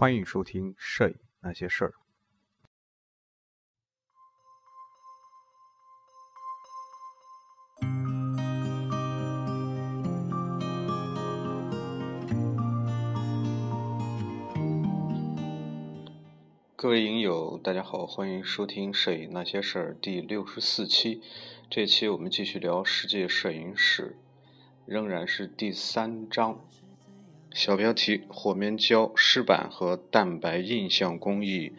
欢迎收听《摄影那些事儿》。各位影友，大家好，欢迎收听《摄影那些事儿》第六十四期。这期我们继续聊世界摄影史，仍然是第三章。小标题：火棉胶湿版和蛋白印象工艺，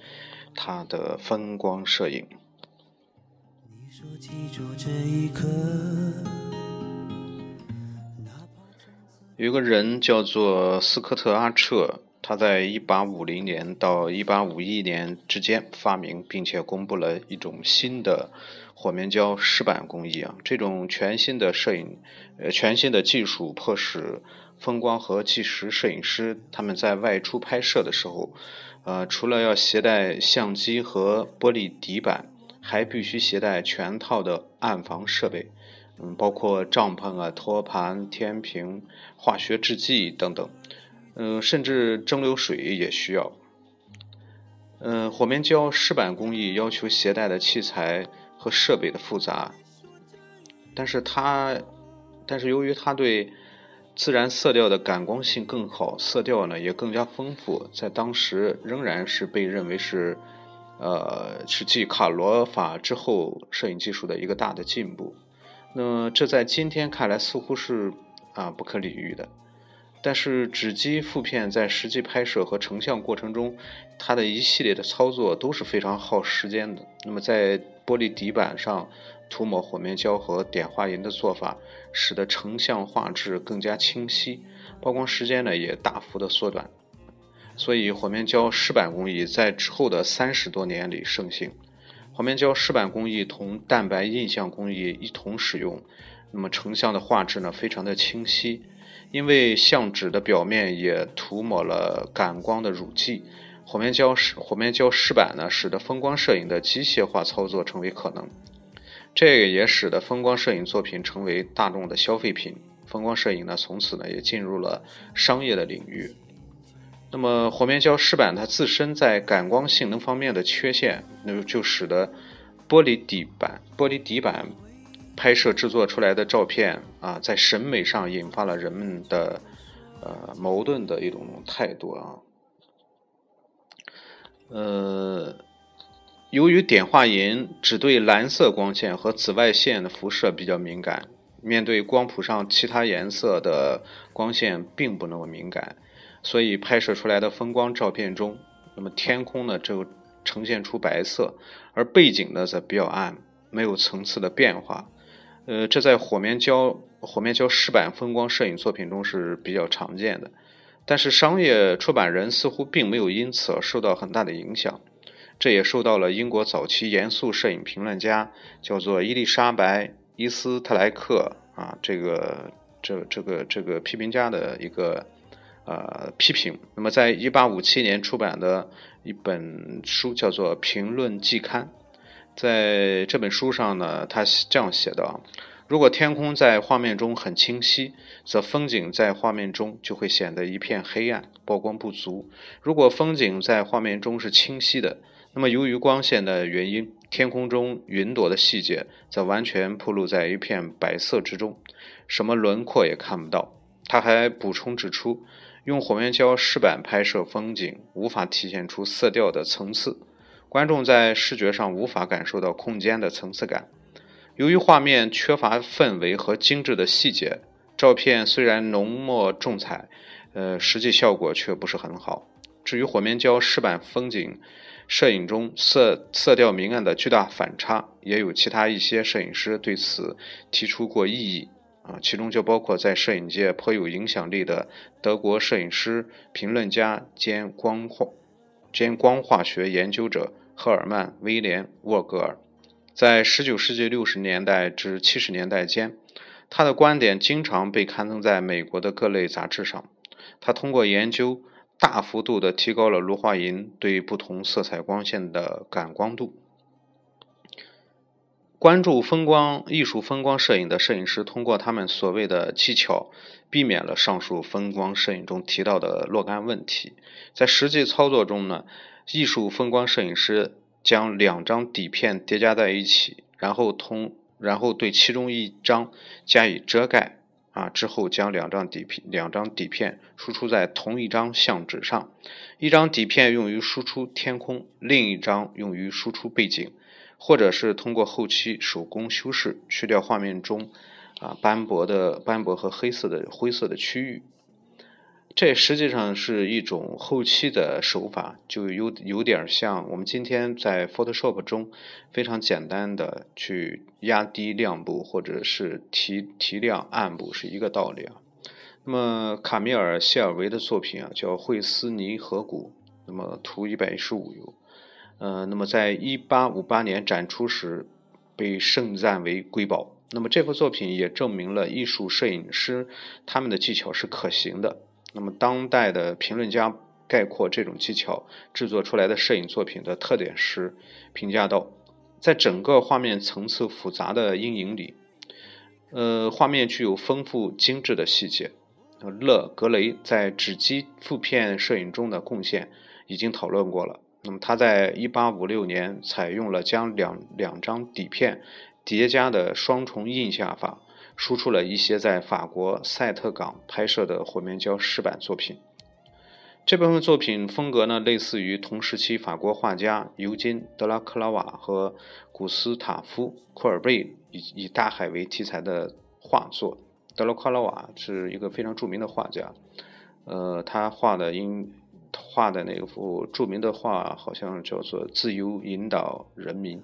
它的风光摄影。有个人叫做斯科特·阿彻。他在1850年到1851年之间发明并且公布了一种新的火面胶湿版工艺啊，这种全新的摄影呃全新的技术，迫使风光和纪实摄影师他们在外出拍摄的时候，呃，除了要携带相机和玻璃底板，还必须携带全套的暗房设备，嗯，包括帐篷啊、托盘、天平、化学制剂等等。嗯，甚至蒸馏水也需要。嗯，火棉胶湿版工艺要求携带的器材和设备的复杂，但是它，但是由于它对自然色调的感光性更好，色调呢也更加丰富，在当时仍然是被认为是，呃，是继卡罗法之后摄影技术的一个大的进步。那么这在今天看来似乎是啊不可理喻的。但是纸基负片在实际拍摄和成像过程中，它的一系列的操作都是非常耗时间的。那么在玻璃底板上涂抹火面胶和碘化银的做法，使得成像画质更加清晰，曝光时间呢也大幅的缩短。所以火面胶湿版工艺在之后的三十多年里盛行。火面胶湿版工艺同蛋白印象工艺一同使用，那么成像的画质呢非常的清晰。因为相纸的表面也涂抹了感光的乳剂，火面胶湿火面胶湿板呢，使得风光摄影的机械化操作成为可能。这个也使得风光摄影作品成为大众的消费品，风光摄影呢，从此呢也进入了商业的领域。那么火面胶湿板它自身在感光性能方面的缺陷，那就使得玻璃底板玻璃底板。拍摄制作出来的照片啊，在审美上引发了人们的呃矛盾的一种态度啊。呃，由于碘化银只对蓝色光线和紫外线的辐射比较敏感，面对光谱上其他颜色的光线并不那么敏感，所以拍摄出来的风光照片中，那么天空呢就呈现出白色，而背景呢则比较暗，没有层次的变化。呃，这在火棉胶火棉胶湿版风光摄影作品中是比较常见的，但是商业出版人似乎并没有因此而受到很大的影响，这也受到了英国早期严肃摄影评论家叫做伊丽莎白·伊斯特莱克啊，这个这这个这个批评家的一个呃批评。那么，在一八五七年出版的一本书叫做《评论季刊》。在这本书上呢，他这样写的啊：如果天空在画面中很清晰，则风景在画面中就会显得一片黑暗，曝光不足；如果风景在画面中是清晰的，那么由于光线的原因，天空中云朵的细节则完全暴露在一片白色之中，什么轮廓也看不到。他还补充指出，用火面胶湿板拍摄风景，无法体现出色调的层次。观众在视觉上无法感受到空间的层次感，由于画面缺乏氛围和精致的细节，照片虽然浓墨重彩，呃，实际效果却不是很好。至于火面胶湿版风景摄影中色色调明暗的巨大反差，也有其他一些摄影师对此提出过异议啊，其中就包括在摄影界颇有影响力的德国摄影师、评论家兼光化兼光化学研究者。赫尔曼·威廉·沃格尔在19世纪60年代至70年代间，他的观点经常被刊登在美国的各类杂志上。他通过研究，大幅度地提高了氯化银对不同色彩光线的感光度。关注风光艺术、风光摄影的摄影师，通过他们所谓的技巧，避免了上述风光摄影中提到的若干问题。在实际操作中呢，艺术风光摄影师将两张底片叠加在一起，然后通，然后对其中一张加以遮盖。啊，之后将两张底片两张底片输出在同一张相纸上，一张底片用于输出天空，另一张用于输出背景，或者是通过后期手工修饰去掉画面中啊斑驳的斑驳和黑色的灰色的区域。这实际上是一种后期的手法，就有有点像我们今天在 Photoshop 中非常简单的去压低亮部或者是提提亮暗部是一个道理啊。那么卡米尔·谢尔维的作品啊叫《惠斯尼河谷》，那么图一百一十五有，呃，那么在一八五八年展出时被盛赞为瑰宝。那么这幅作品也证明了艺术摄影师他们的技巧是可行的。那么，当代的评论家概括这种技巧制作出来的摄影作品的特点时，评价道：在整个画面层次复杂的阴影里，呃，画面具有丰富精致的细节。勒格雷在纸基负片摄影中的贡献已经讨论过了。那么，他在1856年采用了将两两张底片叠加的双重印下法。输出了一些在法国塞特港拍摄的火面胶石板作品。这部分作品风格呢，类似于同时期法国画家尤金·德拉克拉瓦和古斯塔夫·库尔贝以以大海为题材的画作。德拉克拉瓦是一个非常著名的画家，呃，他画的因画的那幅著名的画好像叫做《自由引导人民》，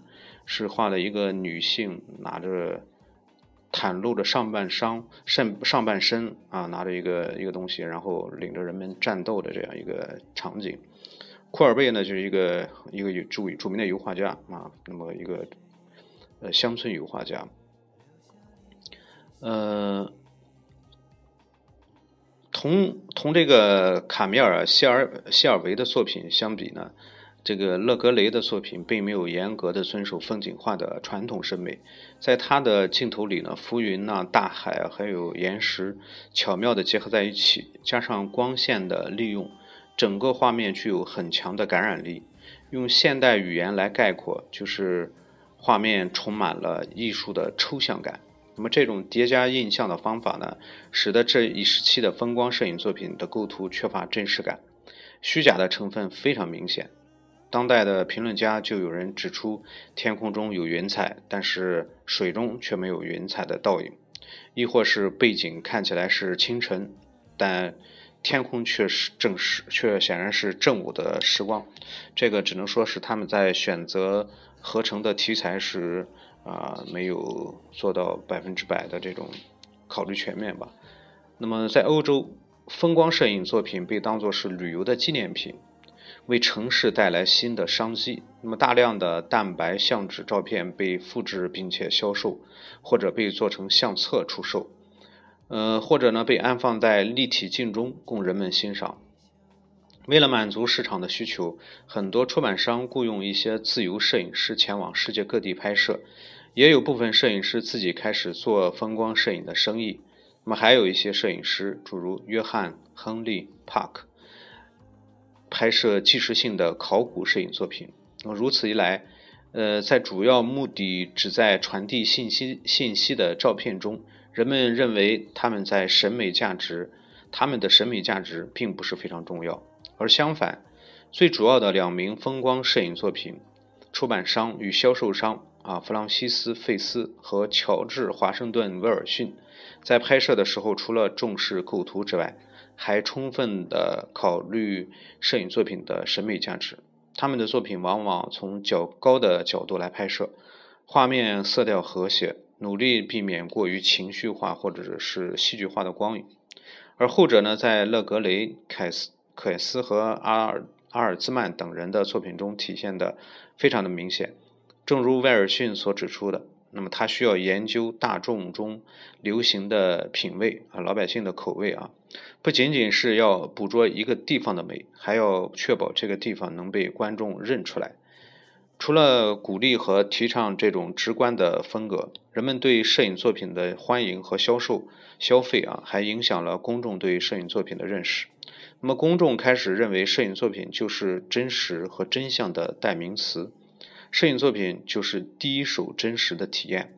是画的一个女性拿着。袒露着上半身，上上半身啊，拿着一个一个东西，然后领着人们战斗的这样一个场景。库尔贝呢，就是一个一个著著名的油画家啊，那么一个呃乡村油画家。呃，同同这个卡米尔·谢尔谢尔维的作品相比呢？这个勒格雷的作品并没有严格的遵守风景画的传统审美，在他的镜头里呢，浮云呐、大海，还有岩石巧妙的结合在一起，加上光线的利用，整个画面具有很强的感染力。用现代语言来概括，就是画面充满了艺术的抽象感。那么这种叠加印象的方法呢，使得这一时期的风光摄影作品的构图缺乏真实感，虚假的成分非常明显。当代的评论家就有人指出，天空中有云彩，但是水中却没有云彩的倒影；亦或是背景看起来是清晨，但天空却是正是却显然是正午的时光。这个只能说是他们在选择合成的题材时啊，没有做到百分之百的这种考虑全面吧。那么在欧洲，风光摄影作品被当作是旅游的纪念品。为城市带来新的商机。那么，大量的蛋白相纸照片被复制并且销售，或者被做成相册出售，呃，或者呢被安放在立体镜中供人们欣赏。为了满足市场的需求，很多出版商雇佣一些自由摄影师前往世界各地拍摄，也有部分摄影师自己开始做风光摄影的生意。那么，还有一些摄影师，诸如约翰·亨利·帕克。拍摄纪实性的考古摄影作品，那么如此一来，呃，在主要目的只在传递信息信息的照片中，人们认为他们在审美价值，他们的审美价值并不是非常重要。而相反，最主要的两名风光摄影作品，出版商与销售商啊，弗朗西斯·费斯和乔治·华盛顿·威尔逊，在拍摄的时候，除了重视构图之外，还充分的考虑摄影作品的审美价值。他们的作品往往从较高的角度来拍摄，画面色调和谐，努力避免过于情绪化或者是戏剧化的光影。而后者呢，在勒格雷、凯斯、凯斯和阿尔阿尔兹曼等人的作品中体现的非常的明显。正如威尔逊所指出的。那么他需要研究大众中流行的品味啊，老百姓的口味啊，不仅仅是要捕捉一个地方的美，还要确保这个地方能被观众认出来。除了鼓励和提倡这种直观的风格，人们对摄影作品的欢迎和销售消费啊，还影响了公众对摄影作品的认识。那么，公众开始认为摄影作品就是真实和真相的代名词，摄影作品就是第一手真实的体验。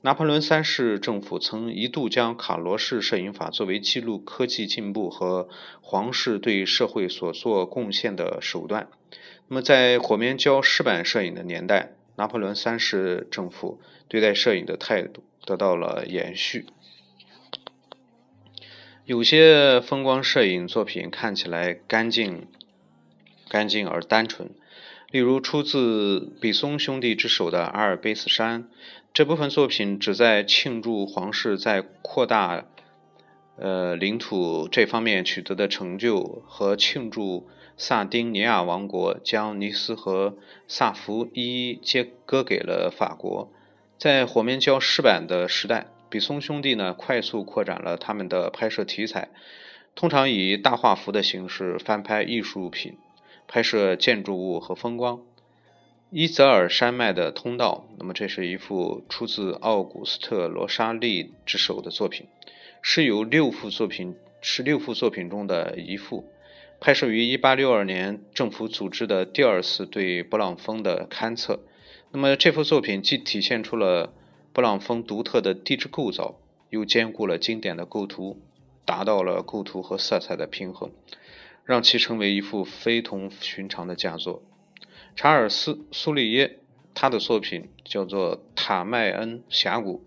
拿破仑三世政府曾一度将卡罗式摄影法作为记录科技进步和皇室对社会所做贡献的手段。那么，在火面胶湿版摄影的年代，拿破仑三世政府对待摄影的态度得到了延续。有些风光摄影作品看起来干净、干净而单纯，例如出自比松兄弟之手的《阿尔卑斯山》。这部分作品旨在庆祝皇室在扩大呃领土这方面取得的成就，和庆祝萨丁尼亚王国将尼斯和萨福一一接割给了法国。在火面胶湿版的时代。比松兄弟呢，快速扩展了他们的拍摄题材，通常以大画幅的形式翻拍艺术品，拍摄建筑物和风光。伊泽尔山脉的通道，那么这是一幅出自奥古斯特·罗莎利之手的作品，是由六幅作品是六幅作品中的一幅，拍摄于1862年政府组织的第二次对勃朗峰的勘测。那么这幅作品既体现出了。布朗峰独特的地质构造，又兼顾了经典的构图，达到了构图和色彩的平衡，让其成为一幅非同寻常的佳作。查尔斯·苏利耶，他的作品叫做《塔麦恩峡谷》，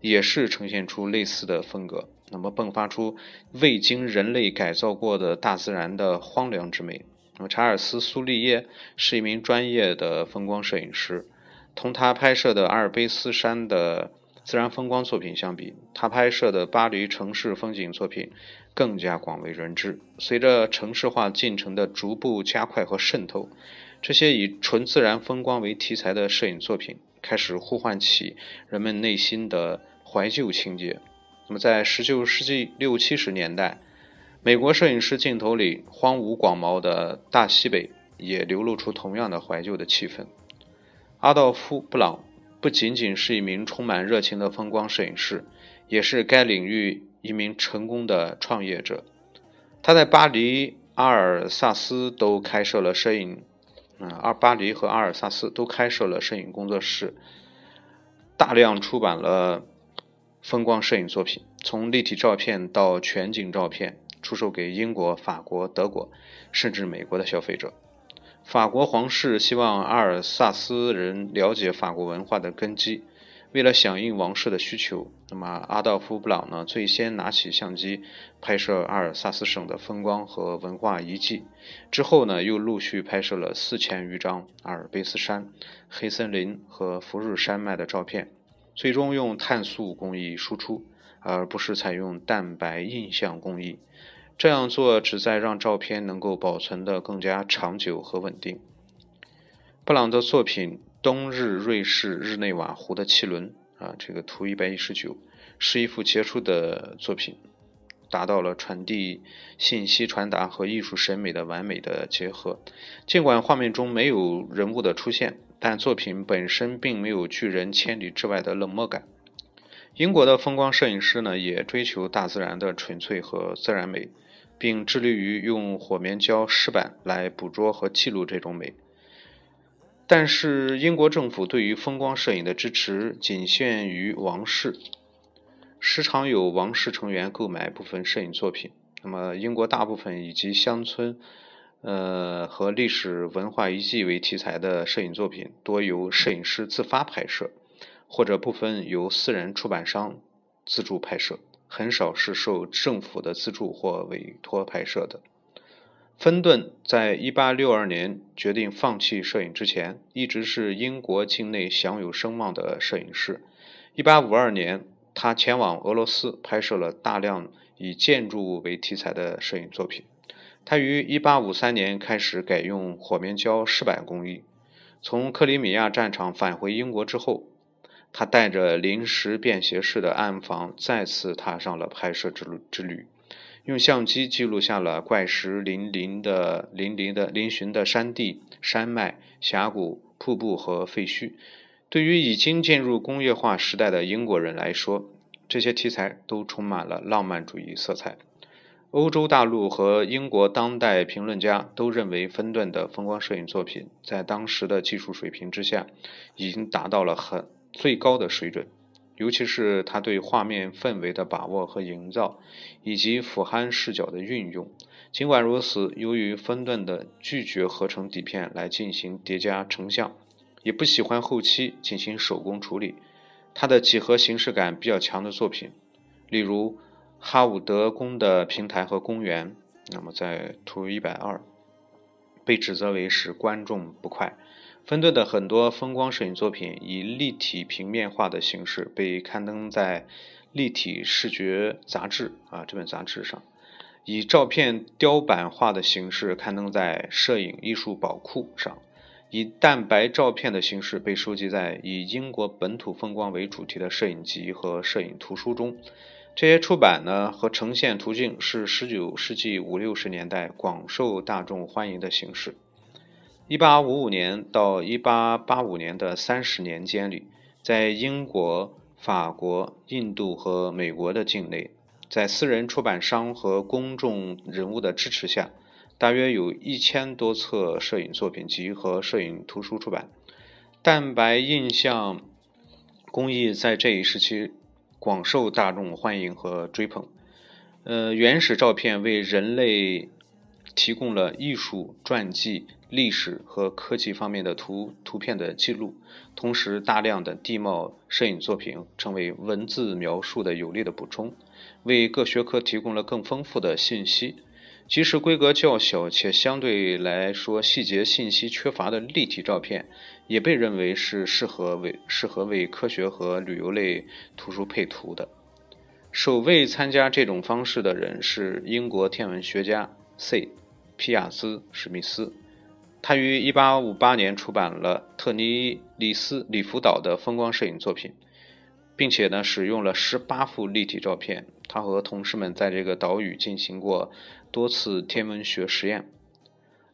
也是呈现出类似的风格，那么迸发出未经人类改造过的大自然的荒凉之美。那么查尔斯·苏利耶是一名专业的风光摄影师。同他拍摄的阿尔卑斯山的自然风光作品相比，他拍摄的巴黎城市风景作品更加广为人知。随着城市化进程的逐步加快和渗透，这些以纯自然风光为题材的摄影作品开始呼唤起人们内心的怀旧情节。那么，在19世纪六七十年代，美国摄影师镜头里荒芜广袤的大西北也流露出同样的怀旧的气氛。阿道夫·布朗不仅仅是一名充满热情的风光摄影师，也是该领域一名成功的创业者。他在巴黎、阿尔萨斯都开设了摄影，嗯，阿巴黎和阿尔萨斯都开设了摄影工作室，大量出版了风光摄影作品，从立体照片到全景照片，出售给英国、法国、德国，甚至美国的消费者。法国皇室希望阿尔萨斯人了解法国文化的根基。为了响应王室的需求，那么阿道夫·布朗呢，最先拿起相机拍摄阿尔萨斯省的风光和文化遗迹。之后呢，又陆续拍摄了四千余张阿尔卑斯山、黑森林和福日山脉的照片。最终用碳素工艺输出，而不是采用蛋白印象工艺。这样做旨在让照片能够保存的更加长久和稳定。布朗的作品《冬日瑞士日内瓦湖的汽轮》啊，这个图一百一十九，是一幅杰出的作品，达到了传递信息传达和艺术审美的完美的结合。尽管画面中没有人物的出现，但作品本身并没有拒人千里之外的冷漠感。英国的风光摄影师呢，也追求大自然的纯粹和自然美。并致力于用火棉胶湿版来捕捉和记录这种美，但是英国政府对于风光摄影的支持仅限于王室，时常有王室成员购买部分摄影作品。那么，英国大部分以及乡村，呃和历史文化遗迹为题材的摄影作品，多由摄影师自发拍摄，或者部分由私人出版商自助拍摄。很少是受政府的资助或委托拍摄的。芬顿在1862年决定放弃摄影之前，一直是英国境内享有声望的摄影师。1852年，他前往俄罗斯拍摄了大量以建筑物为题材的摄影作品。他于1853年开始改用火面胶湿版工艺。从克里米亚战场返回英国之后。他带着临时便携式的暗房，再次踏上了拍摄之路之旅。用相机记录下了怪石林林的林林的嶙峋的山地、山脉、峡谷、瀑布和废墟。对于已经进入工业化时代的英国人来说，这些题材都充满了浪漫主义色彩。欧洲大陆和英国当代评论家都认为，芬顿的风光摄影作品在当时的技术水平之下，已经达到了很最高的水准。尤其是他对画面氛围的把握和营造，以及俯瞰视角的运用。尽管如此，由于分顿的拒绝合成底片来进行叠加成像，也不喜欢后期进行手工处理，他的几何形式感比较强的作品，例如哈伍德宫的平台和公园，那么在图一百二，被指责为使观众不快。分队的很多风光摄影作品以立体平面化的形式被刊登在《立体视觉杂志》啊这本杂志上，以照片雕版画的形式刊登在《摄影艺术宝库》上，以蛋白照片的形式被收集在以英国本土风光为主题的摄影集和摄影图书中。这些出版呢和呈现途径是19世纪五六十年代广受大众欢迎的形式。一八五五年到一八八五年的三十年间里，在英国、法国、印度和美国的境内，在私人出版商和公众人物的支持下，大约有一千多册摄影作品集和摄影图书出版。蛋白印象工艺在这一时期广受大众欢迎和追捧。呃，原始照片为人类提供了艺术传记。历史和科技方面的图图片的记录，同时大量的地貌摄影作品成为文字描述的有力的补充，为各学科提供了更丰富的信息。即使规格较小且相对来说细节信息缺乏的立体照片，也被认为是适合为适合为科学和旅游类图书配图的。首位参加这种方式的人是英国天文学家 C. 皮亚兹史密斯。他于1858年出版了特尼里斯里弗岛的风光摄影作品，并且呢使用了18幅立体照片。他和同事们在这个岛屿进行过多次天文学实验。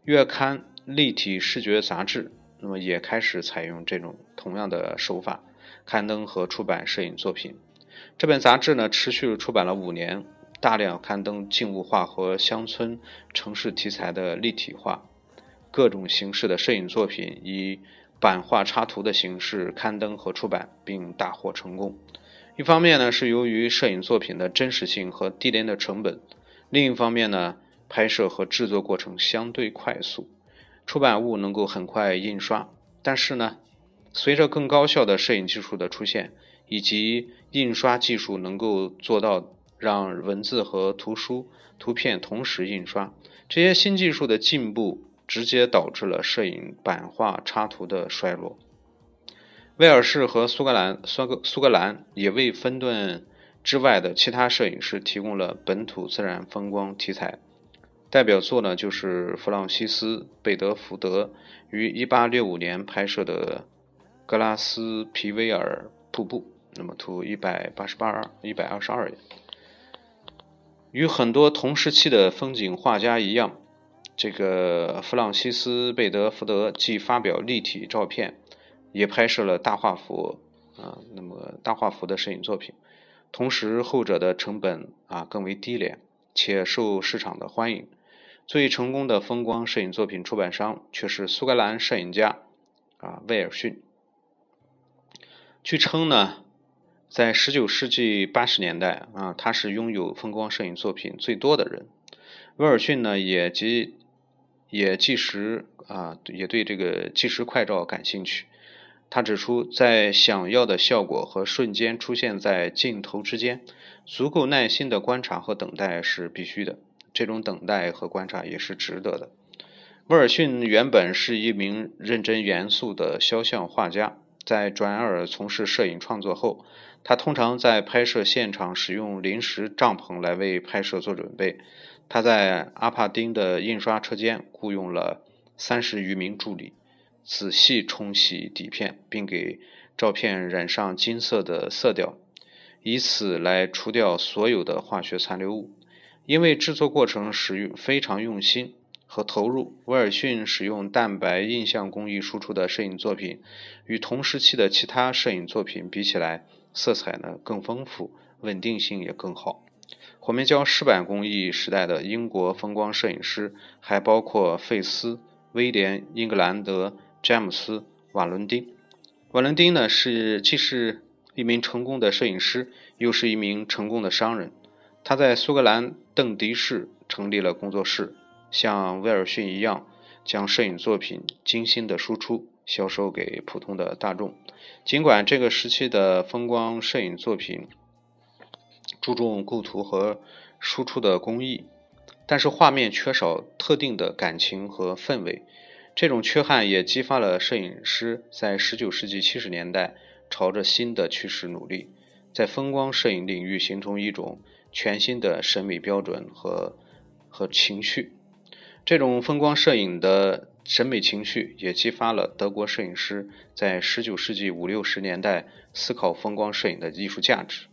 月刊《立体视觉杂志》那么也开始采用这种同样的手法，刊登和出版摄影作品。这本杂志呢持续出版了五年，大量刊登静物画和乡村城市题材的立体画。各种形式的摄影作品以版画插图的形式刊登和出版，并大获成功。一方面呢，是由于摄影作品的真实性和低廉的成本；另一方面呢，拍摄和制作过程相对快速，出版物能够很快印刷。但是呢，随着更高效的摄影技术的出现，以及印刷技术能够做到让文字和图书图片同时印刷，这些新技术的进步。直接导致了摄影版画插图的衰落。威尔士和苏格兰、苏格苏格兰也为芬顿之外的其他摄影师提供了本土自然风光题材。代表作呢，就是弗朗西斯·贝德福德于1865年拍摄的格拉斯皮威尔瀑布。那么图188、122页。与很多同时期的风景画家一样。这个弗朗西斯·贝德福德既发表立体照片，也拍摄了大画幅啊，那么大画幅的摄影作品。同时，后者的成本啊更为低廉，且受市场的欢迎。最成功的风光摄影作品出版商却是苏格兰摄影家啊威尔逊。据称呢，在19世纪80年代啊，他是拥有风光摄影作品最多的人。威尔逊呢，也即。也即时啊，也对这个即时快照感兴趣。他指出，在想要的效果和瞬间出现在镜头之间，足够耐心的观察和等待是必须的。这种等待和观察也是值得的。威尔逊原本是一名认真严肃的肖像画家，在转而从事摄影创作后，他通常在拍摄现场使用临时帐篷来为拍摄做准备。他在阿帕丁的印刷车间雇佣了三十余名助理，仔细冲洗底片，并给照片染上金色的色调，以此来除掉所有的化学残留物。因为制作过程使用非常用心和投入，威尔逊使用蛋白印象工艺输出的摄影作品，与同时期的其他摄影作品比起来，色彩呢更丰富，稳定性也更好。火面胶湿版工艺时代的英国风光摄影师还包括费斯、威廉、英格兰德、詹姆斯、瓦伦丁。瓦伦丁呢是既是一名成功的摄影师，又是一名成功的商人。他在苏格兰邓迪市成立了工作室，像威尔逊一样，将摄影作品精心的输出，销售给普通的大众。尽管这个时期的风光摄影作品注重构图和输出的工艺，但是画面缺少特定的感情和氛围。这种缺憾也激发了摄影师在19世纪70年代朝着新的趋势努力，在风光摄影领域形成一种。全新的审美标准和和情绪，这种风光摄影的审美情绪也激发了德国摄影师在19世纪五六十年代思考风光摄影的艺术价值。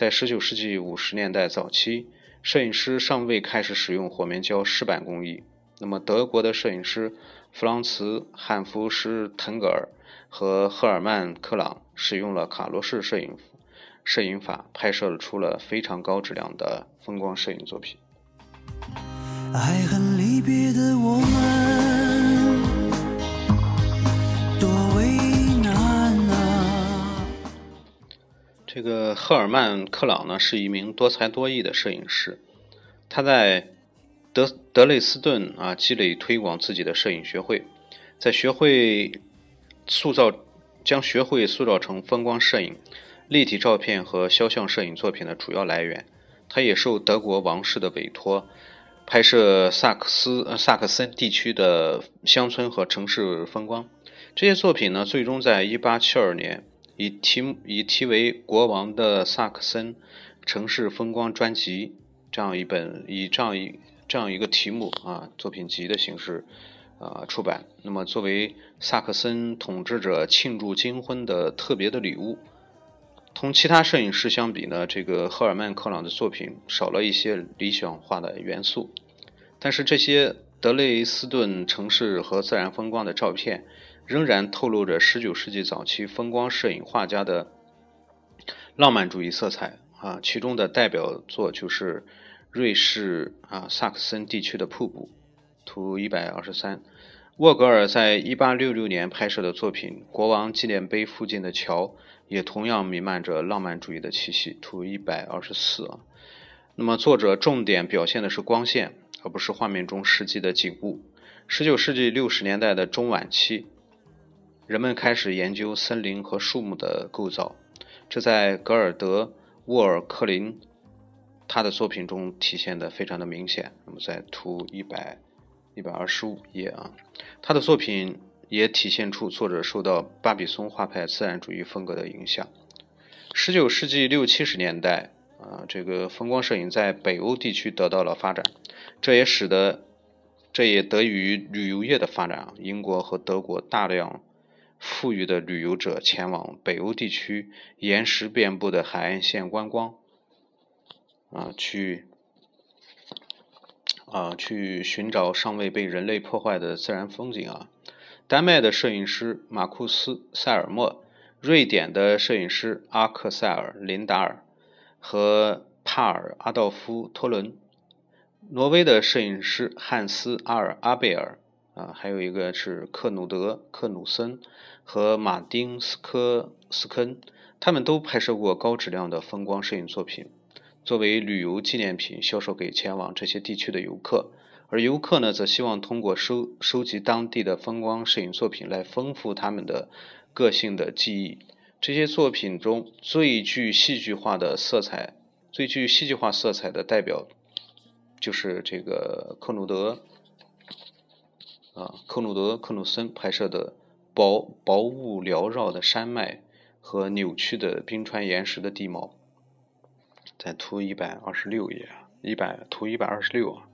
在19世纪五十年代早期，摄影师尚未开始使用火棉胶湿版工艺。那么，德国的摄影师弗朗茨·汉弗施滕格尔和赫尔曼·克朗使用了卡罗式摄影。摄影法拍摄出了非常高质量的风光摄影作品。爱恨离别的我们，这个赫尔曼·克朗呢，是一名多才多艺的摄影师。他在德德累斯顿啊积累推广自己的摄影学会，在学会塑造将学会塑造成风光摄影。立体照片和肖像摄影作品的主要来源，他也受德国王室的委托，拍摄萨克斯、萨克森地区的乡村和城市风光。这些作品呢，最终在1872年以题以题为《国王的萨克森城市风光专辑》这样一本以这样一这样一个题目啊作品集的形式啊出版。那么，作为萨克森统治者庆祝金婚的特别的礼物。同其他摄影师相比呢，这个赫尔曼·克朗的作品少了一些理想化的元素，但是这些德累斯顿城市和自然风光的照片，仍然透露着19世纪早期风光摄影画家的浪漫主义色彩啊。其中的代表作就是瑞士啊萨克森地区的瀑布，图123。沃格尔在1866年拍摄的作品《国王纪念碑附近的桥》。也同样弥漫着浪漫主义的气息。图一百二十四啊，那么作者重点表现的是光线，而不是画面中实际的景物。十九世纪六十年代的中晚期，人们开始研究森林和树木的构造，这在格尔德·沃尔克林他的作品中体现的非常的明显。那么在图一百一百二十五页啊，他的作品。也体现出作者受到巴比松画派自然主义风格的影响。十九世纪六七十年代，啊，这个风光摄影在北欧地区得到了发展，这也使得，这也得益于旅游业的发展啊。英国和德国大量富裕的旅游者前往北欧地区岩石遍布的海岸线观光，啊，去，啊，去寻找尚未被人类破坏的自然风景啊。丹麦的摄影师马库斯·塞尔默，瑞典的摄影师阿克塞尔·林达尔和帕尔·阿道夫·托伦，挪威的摄影师汉斯·阿尔·阿贝尔，啊，还有一个是克努德·克努森和马丁斯科斯肯，他们都拍摄过高质量的风光摄影作品，作为旅游纪念品销售给前往这些地区的游客。而游客呢，则希望通过收收集当地的风光摄影作品来丰富他们的个性的记忆。这些作品中最具戏剧化的色彩、最具戏剧化色彩的代表，就是这个克努德啊，克努德·克努森拍摄的薄薄雾缭绕的山脉和扭曲的冰川岩石的地貌。在图一百二十六页，一百图一百二十六啊。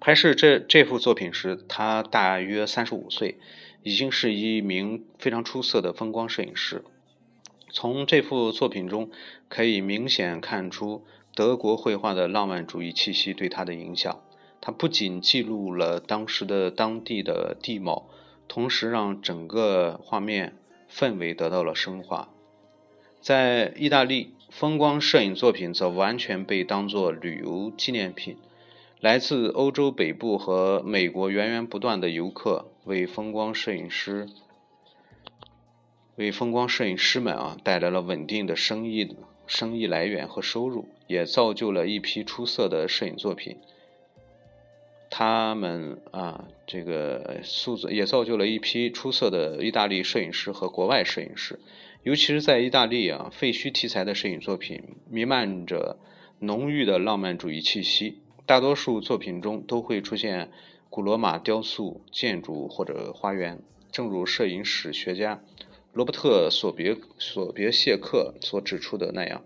拍摄这这幅作品时，他大约三十五岁，已经是一名非常出色的风光摄影师。从这幅作品中可以明显看出德国绘画的浪漫主义气息对他的影响。它不仅记录了当时的当地的地貌，同时让整个画面氛围得到了升华。在意大利，风光摄影作品则完全被当作旅游纪念品。来自欧洲北部和美国源源不断的游客为风光摄影师为风光摄影师们啊带来了稳定的生意生意来源和收入，也造就了一批出色的摄影作品。他们啊，这个素质也造就了一批出色的意大利摄影师和国外摄影师，尤其是在意大利啊，废墟题材的摄影作品弥漫着浓郁的浪漫主义气息，大多数作品中都会出现古罗马雕塑、建筑或者花园，正如摄影史学家罗伯特·索别索别谢克所指出的那样。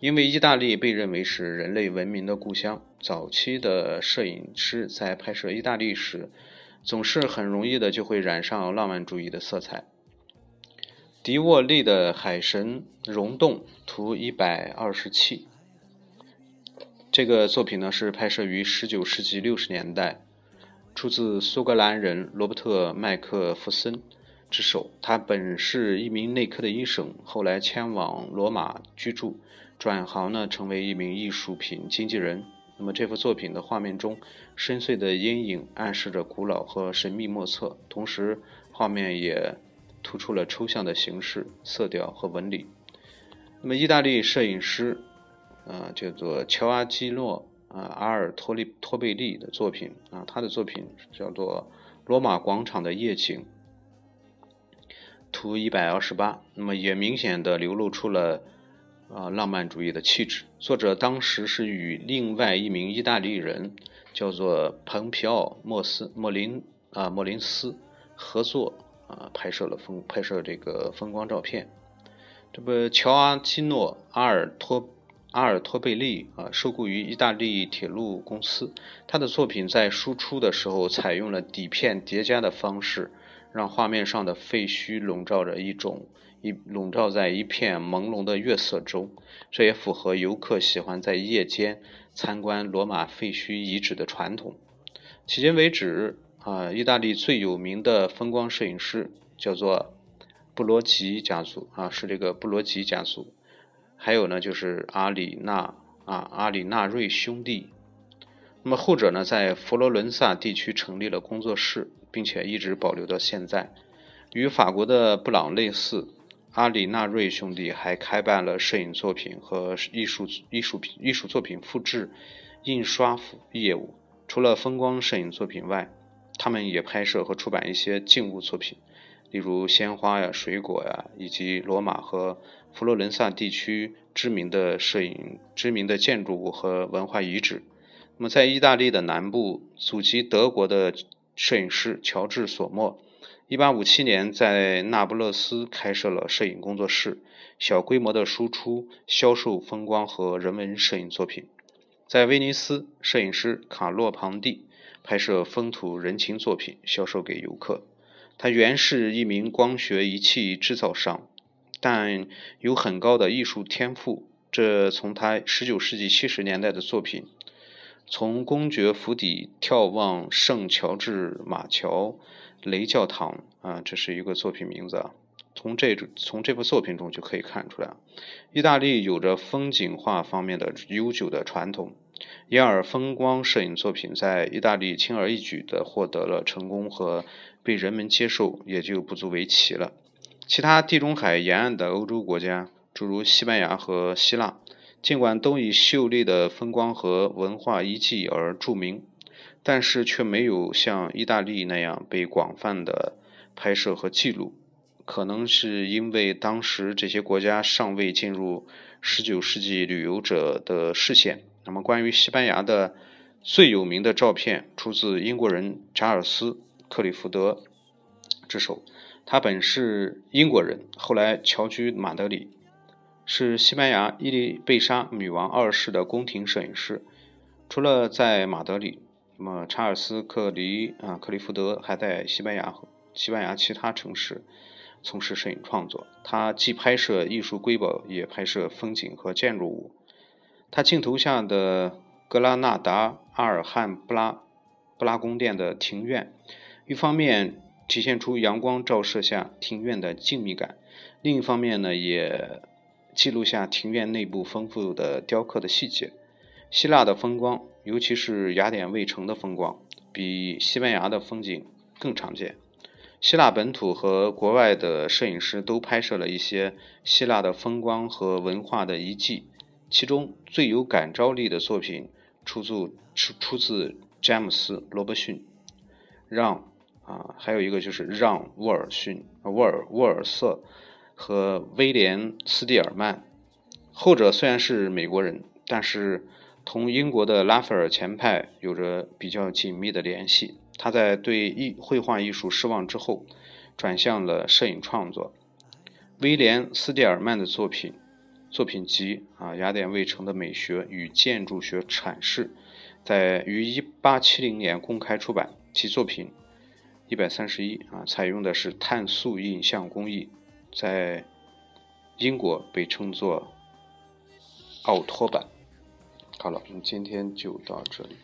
因为意大利被认为是人类文明的故乡，早期的摄影师在拍摄意大利时，总是很容易的就会染上浪漫主义的色彩。迪沃利的《海神溶洞》图一百二十七，这个作品呢是拍摄于十九世纪六十年代，出自苏格兰人罗伯特·麦克弗森之手。他本是一名内科的医生，后来迁往罗马居住。转行呢，成为一名艺术品经纪人。那么这幅作品的画面中，深邃的阴影暗示着古老和神秘莫测，同时画面也突出了抽象的形式、色调和纹理。那么意大利摄影师，呃，叫做乔阿基诺啊阿尔托利托贝利的作品啊，他的作品叫做《罗马广场的夜景》，图一百二十八。那么也明显的流露出了。啊，浪漫主义的气质。作者当时是与另外一名意大利人，叫做蓬皮奥莫斯莫林啊莫林斯合作啊拍摄了风拍摄这个风光照片。这不，乔阿基诺阿尔托阿尔托贝利啊受雇于意大利铁路公司。他的作品在输出的时候采用了底片叠加的方式，让画面上的废墟笼罩着一种。一笼罩在一片朦胧的月色中，这也符合游客喜欢在夜间参观罗马废墟遗址的传统。迄今为止，啊，意大利最有名的风光摄影师叫做布罗吉家族，啊，是这个布罗吉家族。还有呢，就是阿里纳，啊，阿里纳瑞兄弟。那么后者呢，在佛罗伦萨地区成立了工作室，并且一直保留到现在，与法国的布朗类似。阿里纳瑞兄弟还开办了摄影作品和艺术艺术品艺术作品复制、印刷业务。除了风光摄影作品外，他们也拍摄和出版一些静物作品，例如鲜花呀、水果呀，以及罗马和佛罗伦萨地区知名的摄影、知名的建筑物和文化遗址。那么，在意大利的南部，祖籍德国的摄影师乔治·索莫。一八五七年，在那不勒斯开设了摄影工作室，小规模的输出、销售风光和人文摄影作品。在威尼斯，摄影师卡洛庞蒂拍摄风土人情作品，销售给游客。他原是一名光学仪器制造商，但有很高的艺术天赋。这从他十九世纪七十年代的作品《从公爵府邸眺望圣乔治马桥》。雷教堂啊，这是一个作品名字。从这从这部作品中就可以看出来，意大利有着风景画方面的悠久的传统，因而风光摄影作品在意大利轻而易举地获得了成功和被人们接受，也就不足为奇了。其他地中海沿岸的欧洲国家，诸如西班牙和希腊，尽管都以秀丽的风光和文化遗迹而著名。但是却没有像意大利那样被广泛的拍摄和记录，可能是因为当时这些国家尚未进入19世纪旅游者的视线。那么，关于西班牙的最有名的照片出自英国人查尔斯·克里福德之手，他本是英国人，后来侨居马德里，是西班牙伊丽贝莎女王二世的宫廷摄影师。除了在马德里。那么，查尔斯·克里啊，克里福德还在西班牙、西班牙其他城市，从事摄影创作。他既拍摄艺术瑰宝，也拍摄风景和建筑物。他镜头下的格拉纳达阿尔汉布拉布拉宫殿的庭院，一方面体现出阳光照射下庭院的静谧感，另一方面呢，也记录下庭院内部丰富的雕刻的细节。希腊的风光，尤其是雅典卫城的风光，比西班牙的风景更常见。希腊本土和国外的摄影师都拍摄了一些希腊的风光和文化的遗迹。其中最有感召力的作品出自出出自詹姆斯·罗伯逊，让啊，还有一个就是让·沃尔逊、沃尔沃尔瑟和威廉·斯蒂尔曼。后者虽然是美国人，但是同英国的拉斐尔前派有着比较紧密的联系。他在对艺绘画艺术失望之后，转向了摄影创作。威廉·斯蒂尔曼的作品。作品集啊，《雅典卫城的美学与建筑学阐释》在于1870年公开出版。其作品131啊，采用的是碳素印象工艺，在英国被称作奥托版。好了，我们今天就到这里。